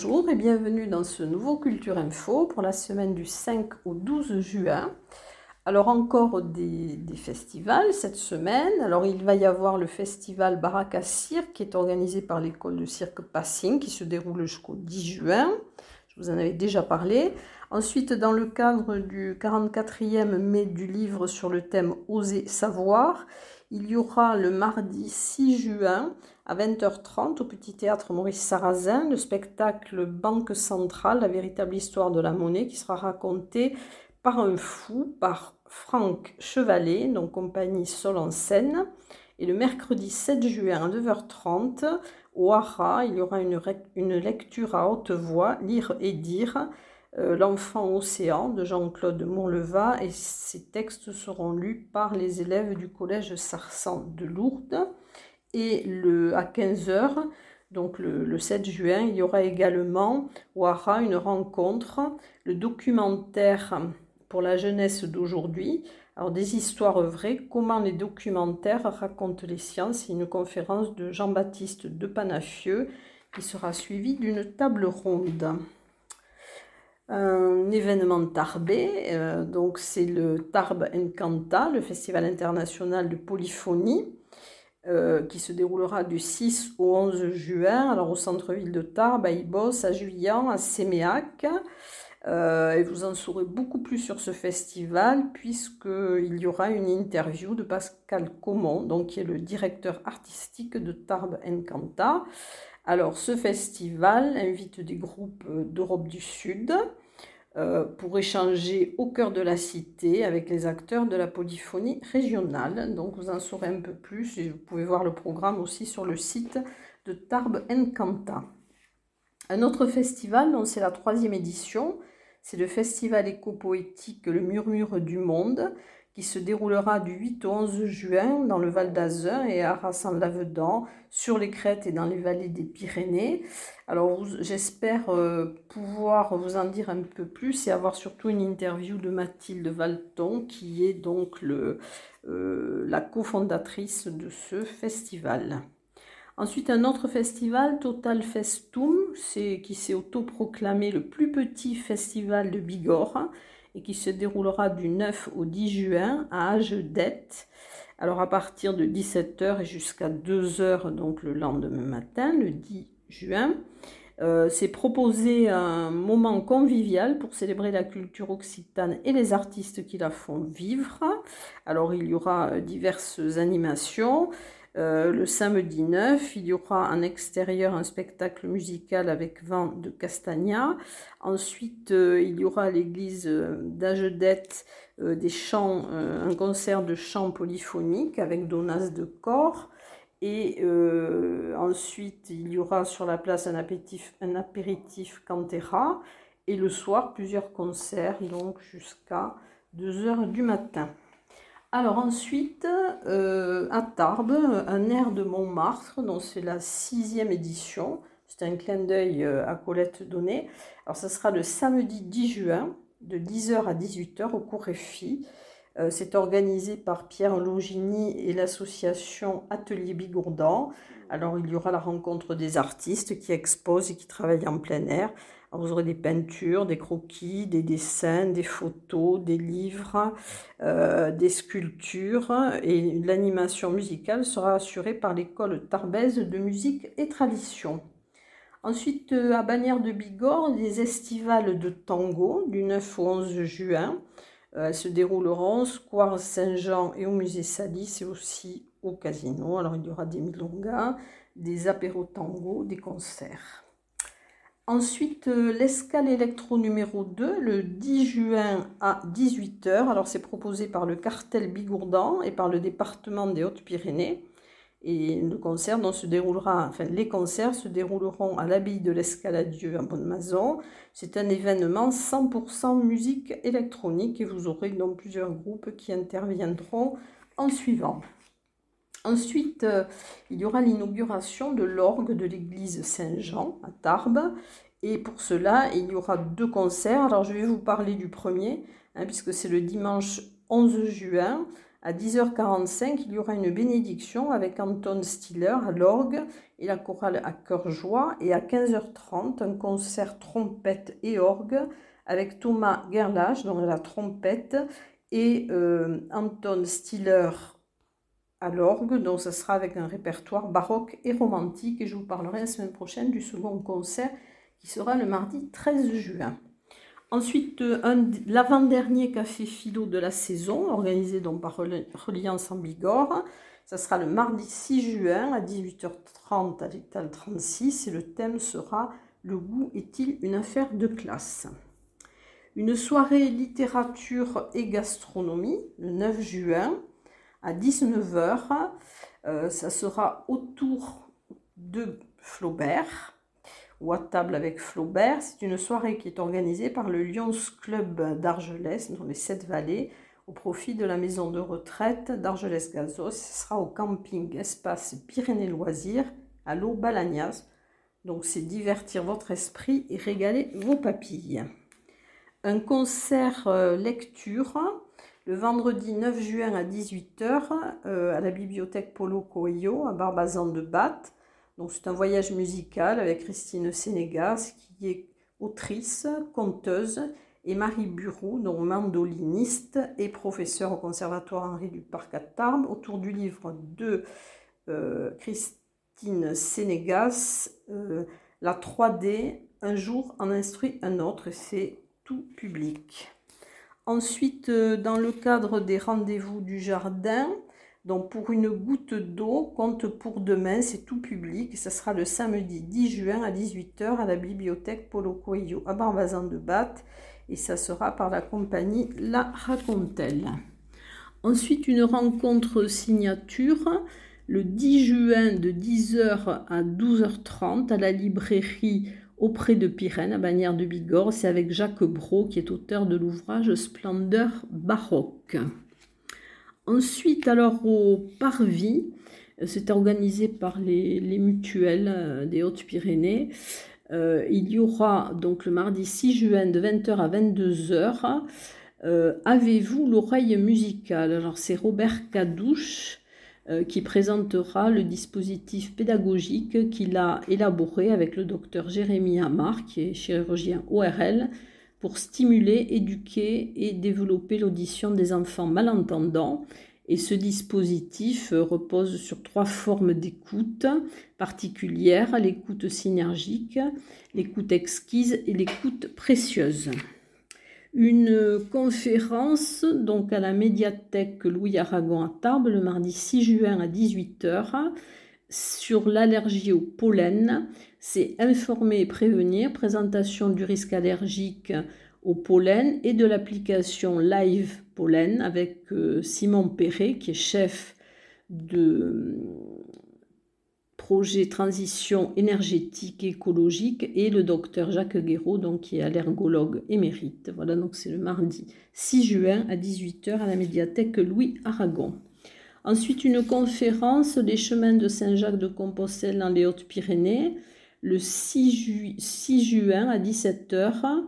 bonjour et bienvenue dans ce nouveau Culture Info pour la semaine du 5 au 12 juin. Alors encore des, festivals cette semaine. Alors il va y avoir le festival Baraka Cirque qui est organisé par l'école de cirque Passing qui se déroule jusqu'au 10 juin. Je vous en avais déjà parlé. Ensuite, dans le cadre du 44e mai du livre sur le thème Oser savoir, il y aura le mardi 6 juin à 20h30 au Petit Théâtre Maurice Sarrazin le spectacle Banque Centrale, la véritable histoire de la monnaie qui sera raconté par un fou, par Franck Chevalet, donc compagnie Sol en scène. Et le mercredi 7 juin à 9h30 au Hara, il y aura une, lecture à haute voix, lire et dire euh, L'enfant océan de Jean-Claude Mourleva et ces textes seront lus par les élèves du collège Sarsan de Lourdes. Et le, à 15h, donc le, 7 juin, il y aura également au Hara une rencontre, le documentaire pour la jeunesse d'aujourd'hui. Alors des histoires vraies, comment les documentaires racontent les sciences, une conférence de Jean-Baptiste de Panafieux qui sera suivie d'une table ronde un événement tarbé, euh, donc c'est le Tarbes Encanta, le festival international de polyphonie, euh, qui se déroulera du 6 au 11 juin, alors au centre-ville de Tarbes, à Ibos, à Juillan, à Séméac. Euh, et vous en saurez beaucoup plus sur ce festival, puisqu'il y aura une interview de Pascal Comont, donc, qui est le directeur artistique de Tarbes Encanta. Alors, ce festival invite des groupes d'Europe du Sud pour échanger au cœur de la cité avec les acteurs de la polyphonie régionale. Donc, vous en saurez un peu plus et vous pouvez voir le programme aussi sur le site de Tarbes Encanta. Un autre festival, c'est la troisième édition, c'est le festival éco-poétique Le Murmure du Monde, qui se déroulera du 8 au 11 juin dans le Val d'Azun et à Arras-en-Lavedan, sur les crêtes et dans les vallées des Pyrénées. Alors j'espère euh, pouvoir vous en dire un peu plus et avoir surtout une interview de Mathilde Valton, qui est donc euh, la cofondatrice de ce festival. Ensuite, un autre festival, Total Festum, qui s'est autoproclamé le plus petit festival de Bigorre et qui se déroulera du 9 au 10 juin à Agedette. Alors à partir de 17h et jusqu'à 2h, donc le lendemain matin, le 10 juin. Euh, c'est proposer un moment convivial pour célébrer la culture occitane et les artistes qui la font vivre. Alors il y aura diverses animations. Euh, le samedi 9, il y aura en extérieur un spectacle musical avec vent de Castagna. Ensuite, euh, il y aura à l'église euh, d'Agedette des chants, un concert de chants polyphoniques avec Donas de corps. Et ensuite, il y aura sur la place un apéritif, un apéritif cantera. Et le soir, plusieurs concerts, donc jusqu'à 2h du matin. Alors ensuite, euh, à Tarbes, un air de Montmartre, dont c'est la sixième édition. C'est un clin d'œil euh, à Colette Donné. Alors ce sera le samedi 10 juin, de 10h à 18h au cours EFI. Euh, c'est organisé par Pierre Logini et l'association Atelier Bigourdan. Alors il y aura la rencontre des artistes qui exposent et qui travaillent en plein air vous aurez des peintures, des croquis, des dessins, des photos, des livres, euh, des sculptures et l'animation musicale sera assurée par l'école Tarbèze de musique et tradition. Ensuite, euh, à Bagnères de Bigorre, les estivales de tango du 9 au 11 juin. Euh, elles se dérouleront au Square Saint-Jean et au musée Salis et aussi au casino. Alors il y aura des milongas, des apéros tango, des concerts. Ensuite, euh, l'escale électro numéro 2, le 10 juin à 18h. Alors, c'est proposé par le cartel Bigourdan et par le département des Hautes-Pyrénées. Et le concert se déroulera, enfin, les concerts se dérouleront à l'abbaye de l'Escaladieu à Bonne-Mazon. C'est un événement 100% musique électronique et vous aurez donc plusieurs groupes qui interviendront en suivant. Ensuite, euh, il y aura l'inauguration de l'orgue de l'église Saint-Jean à Tarbes. Et pour cela, il y aura deux concerts. Alors, je vais vous parler du premier, hein, puisque c'est le dimanche 11 juin À 10h45, il y aura une bénédiction avec Anton Stiller à l'orgue et la chorale à cœur joie. Et à 15h30, un concert trompette et orgue avec Thomas Gerlach, donc la trompette, et euh, Anton Stiller à l'orgue. Donc, ce sera avec un répertoire baroque et romantique. Et je vous parlerai la semaine prochaine du second concert qui sera le mardi 13 juin. Ensuite, l'avant-dernier café philo de la saison, organisé donc par Reliance en Bigorre. Ça sera le mardi 6 juin à 18h30 à l'étal 36 et le thème sera Le goût est-il une affaire de classe? Une soirée littérature et gastronomie le 9 juin à 19h. Euh, ça sera autour de Flaubert ou à table avec Flaubert. C'est une soirée qui est organisée par le Lions Club d'Argelès, dans les Sept Vallées, au profit de la maison de retraite d'Argelès-Gazos. Ce sera au camping Espace Pyrénées Loisirs à l'eau Balagnas. Donc c'est divertir votre esprit et régaler vos papilles. Un concert euh, lecture le vendredi 9 juin à 18h euh, à la bibliothèque Polo Coelho à Barbazan de Batte c'est un voyage musical avec Christine Sénégas qui est autrice, conteuse et Marie Bureau, donc mandoliniste et professeure au Conservatoire Henri du Parc à Tarbes, autour du livre de euh, Christine Sénégas, euh, La 3D, un jour en instruit un autre, c'est tout public. Ensuite, euh, dans le cadre des rendez-vous du jardin, donc pour une goutte d'eau, compte pour demain, c'est tout public. Ça sera le samedi 10 juin à 18h à la bibliothèque Polo Coelho à Barbazan de Batte. Et ça sera par la compagnie La Racontelle. Ensuite, une rencontre signature le 10 juin de 10h à 12h30 à la librairie auprès de Pyrène à Bagnères de Bigorre. C'est avec Jacques Brault qui est auteur de l'ouvrage Splendeur baroque. Ensuite, alors au Parvis, euh, c'est organisé par les, mutuelles euh, des Hautes-Pyrénées. Euh, il y aura donc le mardi 6 juin de 20h à 22h. Avez-vous l'oreille musicale? Alors c'est Robert Cadouche qui présentera le dispositif pédagogique qu'il a élaboré avec le docteur Jérémy Amar, qui est chirurgien ORL, pour stimuler, éduquer et développer l'audition des enfants malentendants. Et ce dispositif repose sur trois formes d'écoute particulières, l'écoute synergique, l'écoute exquise et l'écoute précieuse. Une conférence donc à la médiathèque Louis Aragon à Tarbes le mardi 6 juin à 18h sur l'allergie au pollen c'est informer et prévenir, présentation du risque allergique au pollen et de l'application Live Pollen avec euh, Simon Perret qui est chef de projet transition énergétique écologique et le docteur Jacques Guéraud donc qui est allergologue émérite. Voilà donc c'est le mardi 6 juin à 18h à la médiathèque Louis Aragon. Ensuite une conférence Les chemins de Saint-Jacques de Compostelle dans les Hautes-Pyrénées le 6, juin à 17h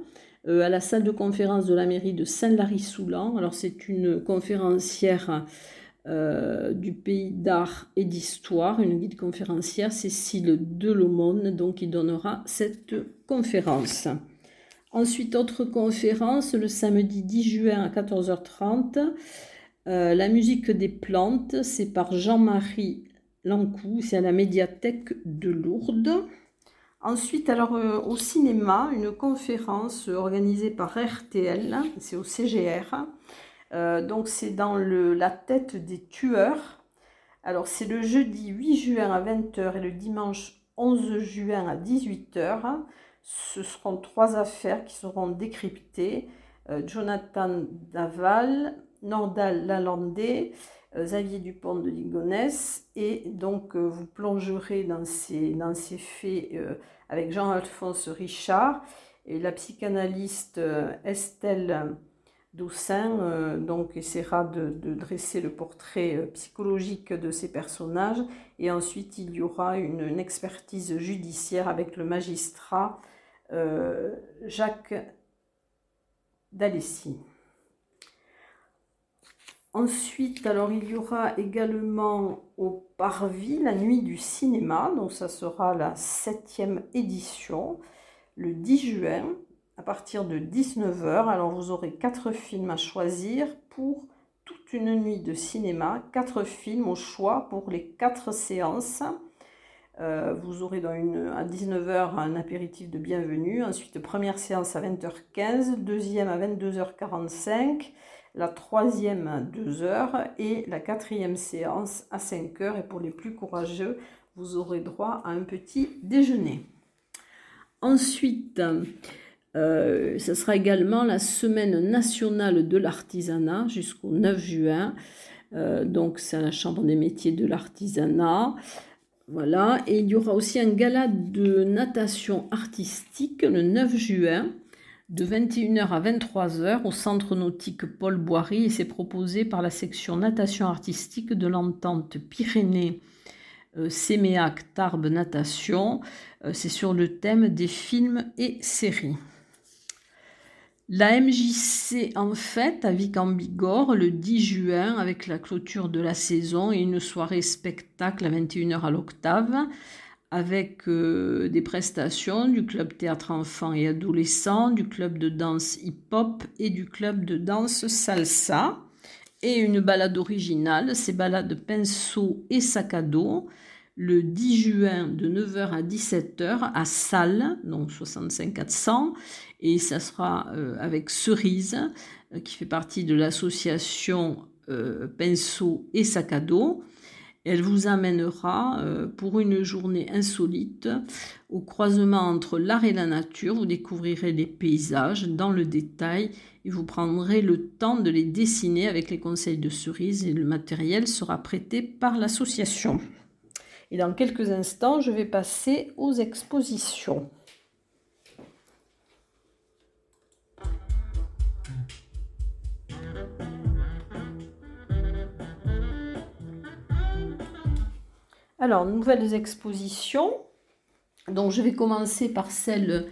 euh, à la salle de conférence de la mairie de Saint-Lary-Soulan. Alors c'est une conférencière euh, du pays d'art et d'histoire, une guide conférencière, Cécile Delomone, donc qui donnera cette conférence. Ensuite, autre conférence le samedi 10 juin à 14h30. Euh, la musique des plantes, c'est par Jean-Marie Lancou, c'est à la médiathèque de Lourdes. Ensuite, alors euh, au cinéma, une conférence organisée par RTL, c'est au CGR. Euh, donc c'est dans le, la tête des tueurs. Alors c'est le jeudi 8 juin à 20h et le dimanche 11 juin à 18h. Ce seront trois affaires qui seront décryptées. Euh, Jonathan Daval, Nordal Lalande, Xavier Dupont de Ligonnès. Et donc vous plongerez dans ces, dans ces faits avec Jean-Alphonse Richard et la psychanalyste euh, Estelle Doussin euh, donc essaiera de, dresser le portrait euh, psychologique de ces personnages et ensuite il y aura une, expertise judiciaire avec le magistrat Jacques D'Alessi. Ensuite, il y aura également au Parvis la nuit du cinéma, donc ça sera la septième édition, le 10 juin, à partir de 19h. Alors vous aurez quatre films à choisir pour toute une nuit de cinéma, quatre films au choix pour les quatre séances. Euh, vous aurez à 19h un apéritif de bienvenue, ensuite première séance à 20h15, deuxième à 22h45 la troisième à 2 heures et la quatrième séance à 5 heures. Et pour les plus courageux, vous aurez droit à un petit déjeuner. Ensuite, euh, ce sera également la semaine nationale de l'artisanat jusqu'au 9 juin. Euh, donc, c'est à la Chambre des métiers de l'artisanat. Voilà. Et il y aura aussi un gala de natation artistique le 9 juin de 21h à 23h au centre nautique Paul Boiry et c'est proposé par la section natation artistique de l'entente Pyrénées euh, Séméac Tarbes Natation. Euh, c'est sur le thème des films et séries. La MJC en fête à Vic en Bigorre le 10 juin avec la clôture de la saison et une soirée spectacle à 21h à l'octave avec euh, des prestations du club théâtre enfants et adolescents, du club de danse hip-hop et du club de danse salsa. Et une balade originale, c'est balade pinceau et sac à dos, le 10 juin de 9h à 17h à Salle, donc 65 400. Et ça sera euh, avec Cerise, euh, qui fait partie de l'association Pinceau et sac à dos. Elle vous amènera euh, pour une journée insolite au croisement entre l'art et la nature. Vous découvrirez les paysages dans le détail et vous prendrez le temps de les dessiner avec les conseils de cerise et le matériel sera prêté par l'association. Et dans quelques instants, je vais passer aux expositions. Alors, nouvelles expositions. Donc, je vais commencer par celle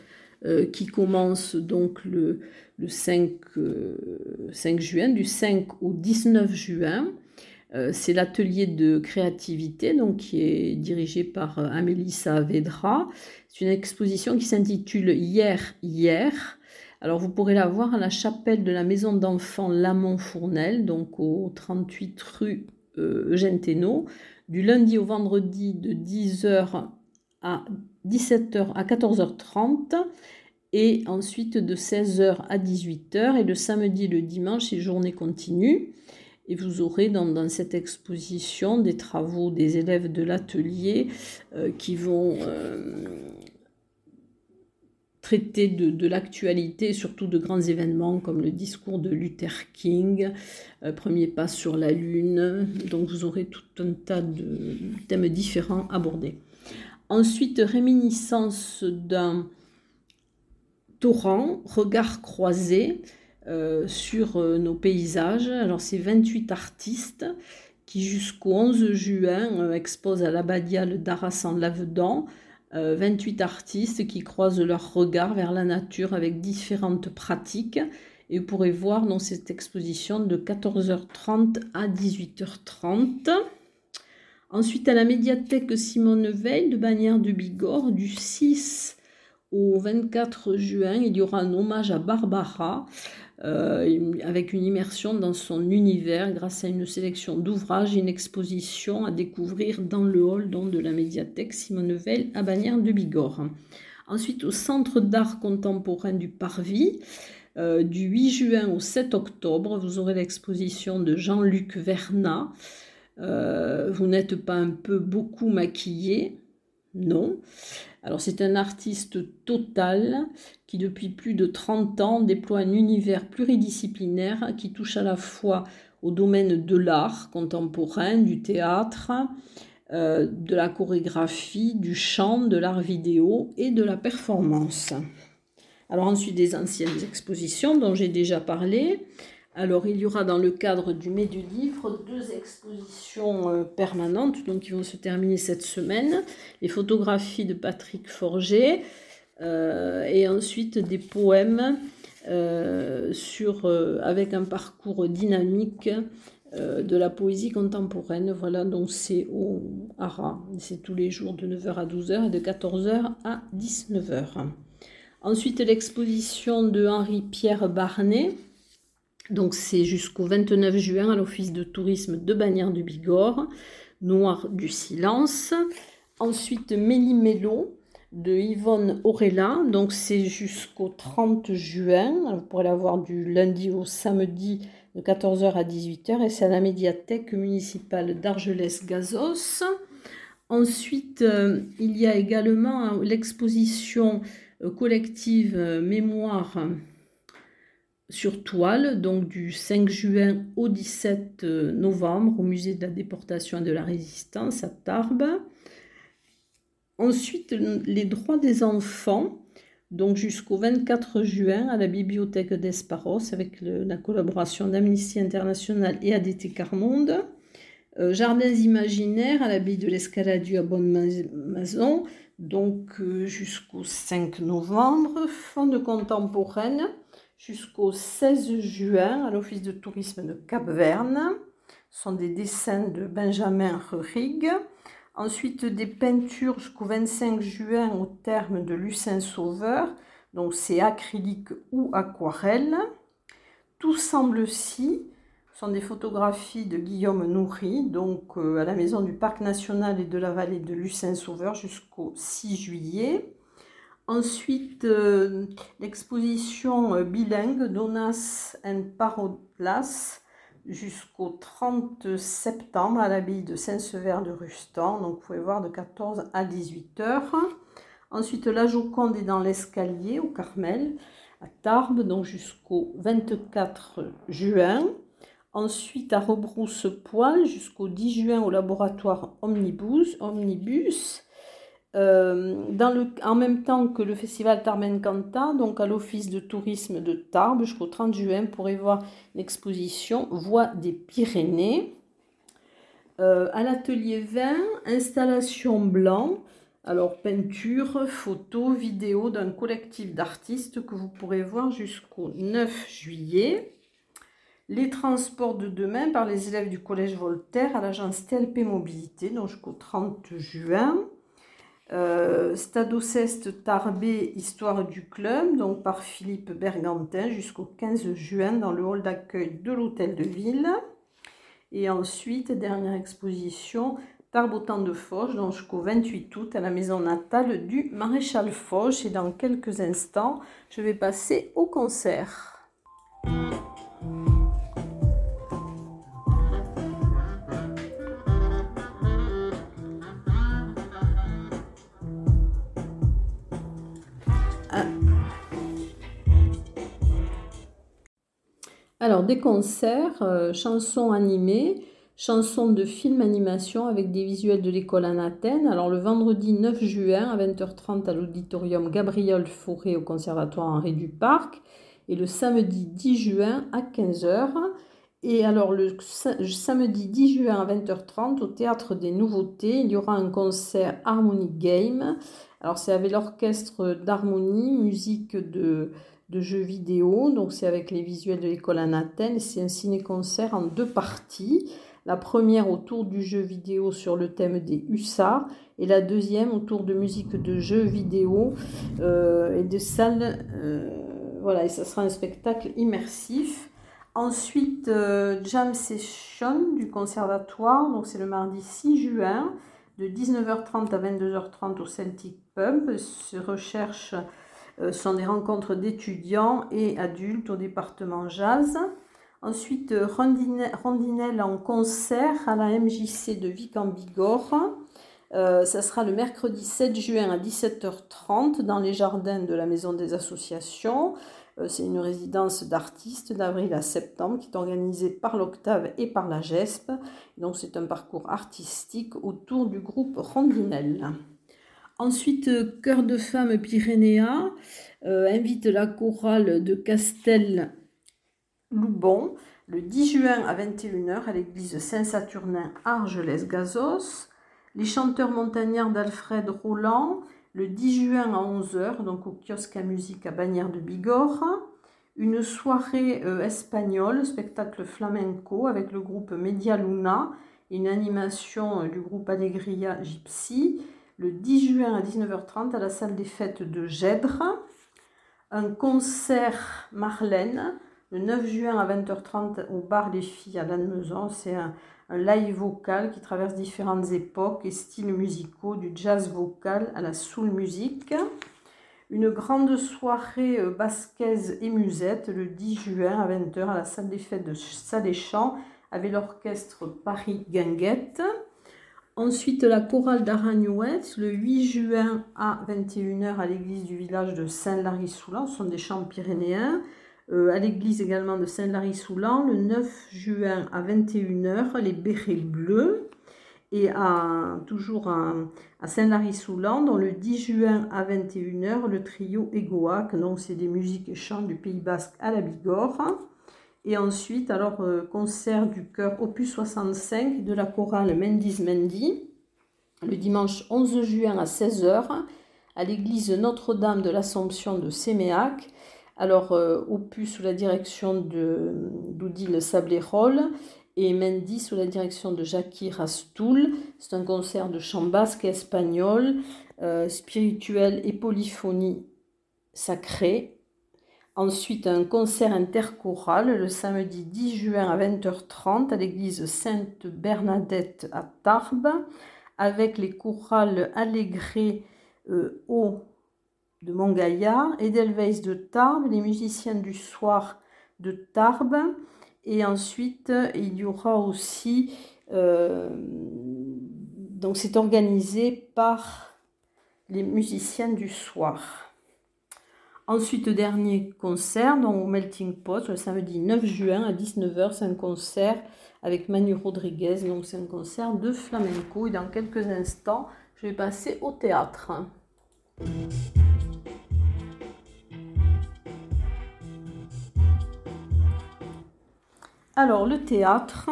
euh, qui commence donc le, 5, 5, euh, juin, du 5 au 19 juin. Euh, c'est l'atelier de créativité donc, qui est dirigé par Amélie Saavedra. C'est une exposition qui s'intitule Hier, hier. Alors vous pourrez la voir à la chapelle de la maison d'enfants Lamont-Fournel, donc au 38 rue Eugène Thénault, du lundi au vendredi de 10h à 17h à 14h30 et ensuite de 16h à 18h et le samedi et le dimanche c'est journée continue et vous aurez dans, cette exposition des travaux des élèves de l'atelier euh, qui vont euh, traiter de, l'actualité, surtout de grands événements comme le discours de Luther King, euh, Premier pas sur la Lune. Donc vous aurez tout un tas de thèmes différents abordés. Ensuite, réminiscence d'un torrent, regard croisé euh, sur euh, nos paysages. Alors c'est 28 artistes qui jusqu'au 11 juin exposent à l'abbadiale d'Arras en Lavedan 28 euh, artistes qui croisent leurs regards vers la nature avec différentes pratiques. Et vous pourrez voir dans cette exposition de 14h30 à 18h30. Ensuite, à la médiathèque Simone Veil de Bagnères du Bigorre, du 6 au 24 juin, il y aura un hommage à Barbara euh, avec une immersion dans son univers grâce à une sélection d'ouvrages et une exposition à découvrir dans le hall de la médiathèque Simone Veil à Bagnères de Bigorre. Ensuite, au Centre d'art contemporain du Parvis, euh, du 8 juin au 7 octobre, vous aurez l'exposition de Jean-Luc Vernat. Euh, vous n'êtes pas un peu beaucoup maquillé Non. Alors c'est un artiste total qui depuis plus de 30 ans déploie un univers pluridisciplinaire qui touche à la fois au domaine de l'art contemporain, du théâtre, euh, de la chorégraphie, du chant, de l'art vidéo et de la performance. Alors ensuite des anciennes expositions dont j'ai déjà parlé. Alors, il y aura dans le cadre du Mai du Livre deux expositions euh, permanentes donc qui vont se terminer cette semaine. Les photographies de Patrick Forger euh, et ensuite des poèmes euh, sur, avec un parcours dynamique de la poésie contemporaine. Voilà, donc c'est au Hara. C'est tous les jours de 9h à 12h et de 14h à 19h. Ensuite, l'exposition de Henri-Pierre Barnet. Donc c'est jusqu'au 29 juin à l'Office de tourisme de Bagnères du Bigorre, Noir du silence. Ensuite, Méli-Mélo de Yvonne Aurella. Donc c'est jusqu'au 30 juin. vous pourrez la voir du lundi au samedi de 14h à 18h et c'est à la médiathèque municipale d'Argelès-Gazos. Ensuite, euh, il y a également hein, l'exposition euh, collective euh, Mémoire sur toile, donc du 5 juin au 17 novembre au musée de la déportation et de la résistance à Tarbes. Ensuite, les droits des enfants donc jusqu'au 24 juin à la bibliothèque d'Esparos avec la collaboration d'Amnesty International et ADT Carmonde. Euh, Jardins imaginaires à l'abbaye de l'Escalade à Bonne-Maison, donc euh, jusqu'au 5 novembre. Fonds contemporaine jusqu'au 16 juin à l'Office de tourisme de Cap-Verne. Ce sont des dessins de Benjamin Rurig. Ensuite, des peintures jusqu'au 25 juin au terme de Lucin Sauveur. Donc, c'est acrylique ou aquarelle. Tout semble si sont des photographies de Guillaume Nourri, donc euh, à la maison du Parc national et de la vallée de Lucin Sauveur jusqu'au 6 juillet. Ensuite, euh, l'exposition euh, bilingue Donas and Parodlas jusqu'au 30 septembre à l'abbaye de Saint-Sever de Rustan. Donc vous pouvez voir de 14 à 18 heures. Ensuite, la Joconde est dans l'escalier au Carmel à Tarbes, donc jusqu'au 24 juin. Ensuite, à Rebrousse-Poil jusqu'au 10 juin au laboratoire Omnibus. Omnibus. Euh, dans le, en même temps que le festival Tarmen Canta, donc à l'office de tourisme de Tarbes jusqu'au 30 juin, pourrez voir l'exposition Voix des Pyrénées. Euh, à l'atelier 20, installation blanc, alors peinture, photo, vidéo d'un collectif d'artistes que vous pourrez voir jusqu'au 9 juillet. Les transports de demain par les élèves du collège Voltaire à l'agence TLP Mobilité, donc jusqu'au 30 juin. Euh, Stade Ceste Tarbé, Histoire du club, donc par Philippe Bergantin jusqu'au 15 juin dans le hall d'accueil de l'hôtel de ville. Et ensuite, dernière exposition, temps de Foch, donc jusqu'au 28 août à la maison natale du maréchal Foch. Et dans quelques instants, je vais passer au concert. Alors, des concerts, euh, chansons animées, chansons de film animation avec des visuels de l'école en Athènes. Alors, le vendredi 9 juin à 20h30 à l'auditorium Gabriel Fauré au Conservatoire Henri Duparc et le samedi 10 juin à 15h. Et alors, le samedi 10 juin à 20h30 au Théâtre des Nouveautés, il y aura un concert Harmony Game. Alors, c'est avec l'orchestre d'harmonie, musique de de jeux vidéo. Donc c'est avec les visuels de l'école en Athènes. C'est un ciné-concert en deux parties. La première autour du jeu vidéo sur le thème des hussards et la deuxième autour de musique de jeux vidéo euh, et de salles. Euh, voilà, et ça sera un spectacle immersif. Ensuite, euh, Jam Session du conservatoire, donc c'est le mardi 6 juin, de 19h30 à 22h30 au Celtic Pub. Recherche sont des rencontres d'étudiants et adultes au département jazz. Ensuite, euh, Rondinelle en concert à la MJC de Vic en Bigorre. Euh, sera le mercredi 7 juin à 17h30 dans les jardins de la Maison des Associations. c'est une résidence d'artistes d'avril à septembre qui est organisée par l'Octave et par la GESP. Donc c'est un parcours artistique autour du groupe Rondinelle. Ensuite, Cœur de femme Pyrénéa euh, invite la chorale de Castel-Loubon le 10 juin à 21h à l'église Saint-Saturnin Argelès-Gazos. Les chanteurs montagnards d'Alfred Roland le 10 juin à 11h, donc au kiosque à musique à Bagnères de Bigorre. une soirée euh, espagnole, spectacle flamenco avec le groupe Media Luna, une animation euh, du groupe Allegria Gypsy, le 10 juin à 19h30 à la salle des fêtes de Gèdre, un concert Marlène, le 9 juin à 20h30 au bar Les Filles à Lannemezan, c'est un, un live vocal qui traverse différentes époques et styles musicaux, du jazz vocal à la soul music. Une grande soirée euh, basquaise et musette le 10 juin à 20h à la salle des fêtes de Saint-Champs avec l'orchestre Paris Guinguette. Ensuite, la chorale d'Aragnouette le 8 juin à 21h à l'église du village de Saint-Lary-Soulan, ce sont des chants pyrénéens. Euh, à l'église également de Saint-Lary-Soulan, le 9 juin à 21h, les bérets bleus. Et à, toujours à, Saint-Lary-Soulan, dans le 10 juin à 21h, le trio Egoac, donc c'est des musiques et chants du Pays Basque à la Bigorre. Et ensuite, alors, euh, concert du chœur opus 65 de la chorale Mendiz Mendy, le dimanche 11 juin à 16h, à l'église Notre-Dame de l'Assomption de Séméac. Alors, euh, Opus sous la direction de d'Oudil Sablérol et Mendy sous la direction de Jackie Rastoul. C'est un concert de chant basque et espagnol, euh, spirituel et polyphonie sacrée. Ensuite, un concert interchoral le samedi 10 juin à 20h30 à l'église Sainte-Bernadette à Tarbes, avec les chorales Allégré euh, au de Montgaillard, Edelweiss de Tarbes, les musiciens du soir de Tarbes. Et ensuite, il y aura aussi. Euh, donc, c'est organisé par les musiciens du soir. Ensuite, dernier concert donc, au Melting Pot, le samedi 9 juin à 19h, c'est un concert avec Manu Rodriguez. Donc, c'est un concert de flamenco. Et dans quelques instants, je vais passer au théâtre. Alors, le théâtre,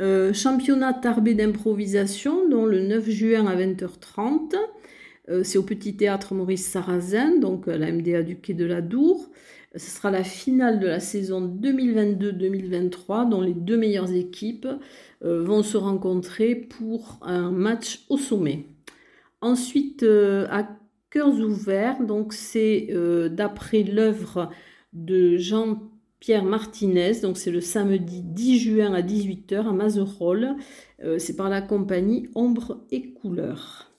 euh, championnat tarbé d'improvisation, dont le 9 juin à 20h30. Euh, c'est au Petit Théâtre Maurice Sarrazin, donc la MDA du Quai de la Dour. Ce sera la finale de la saison 2022-2023, dont les deux meilleures équipes euh, vont se rencontrer pour un match au sommet. Ensuite, à Cœurs ouverts, donc c'est d'après l'œuvre de Jean Pierre Martinez. Donc c'est le samedi 10 juin à 18h à Mazerolles. Euh, c'est par la compagnie Ombre et Couleurs.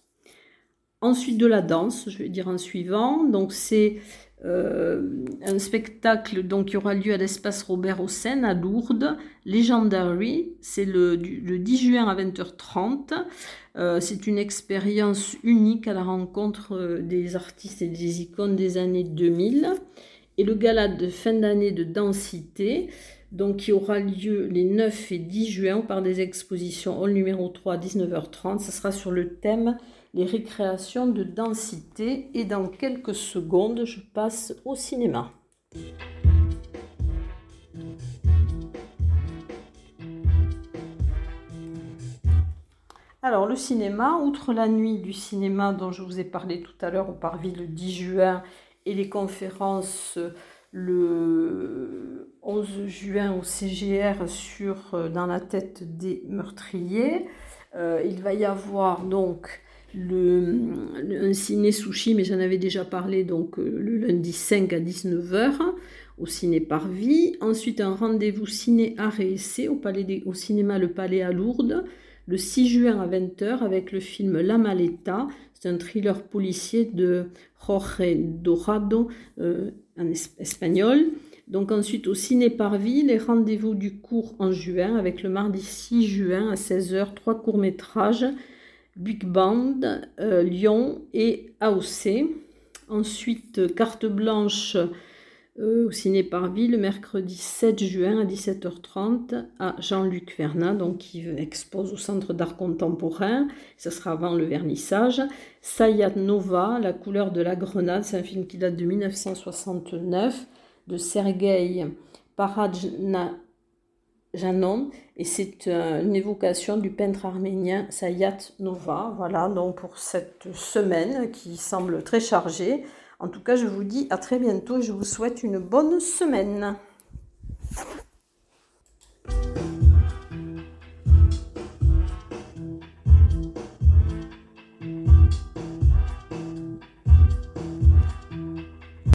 Ensuite de la danse, je vais dire en suivant. Donc c'est euh, un spectacle donc, qui aura lieu à l'espace Robert Hossein à Lourdes, Legendary. C'est le, 10 juin à 20h30. Euh, c'est une expérience unique à la rencontre des artistes et des icônes des années 2000 et le gala de fin d'année de densité, donc qui aura lieu les 9 et 10 juin par des expositions hall numéro 3 à 19h30. Ce sera sur le thème les récréations de densité et dans quelques secondes, je passe au cinéma. Alors le cinéma, outre la nuit du cinéma dont je vous ai parlé tout à l'heure au Parvis le 10 juin et les conférences le 11 juin au CGR sur euh, Dans la tête des meurtriers. Euh, il va y avoir donc le, un ciné sushi, mais j'en avais déjà parlé, donc euh, le lundi 5 à 19h au ciné Parvis. Ensuite, un rendez-vous ciné et au, au cinéma Le Palais à Lourdes le 6 juin à 20h avec le film La Maleta. C'est un thriller policier de Jorge Dorado euh, en espagnol. Donc ensuite au Ciné Parvis, les rendez-vous du cours en juin avec le mardi 6 juin à 16h, trois courts-métrages, Big Band, euh, Lyon et AOC. Ensuite, carte blanche au Ciné Parvis le mercredi 7 juin à 17h30 à Jean-Luc Vernat, donc qui expose au Centre d'art contemporain. Ce sera avant le vernissage. Sayat Nova, La couleur de la grenade, c'est un film qui date de 1969 de Sergei Janon, et c'est euh, une évocation du peintre arménien Sayat Nova. Voilà donc pour cette semaine qui semble très chargée. En tout cas, je vous dis à très bientôt et je vous souhaite une bonne semaine.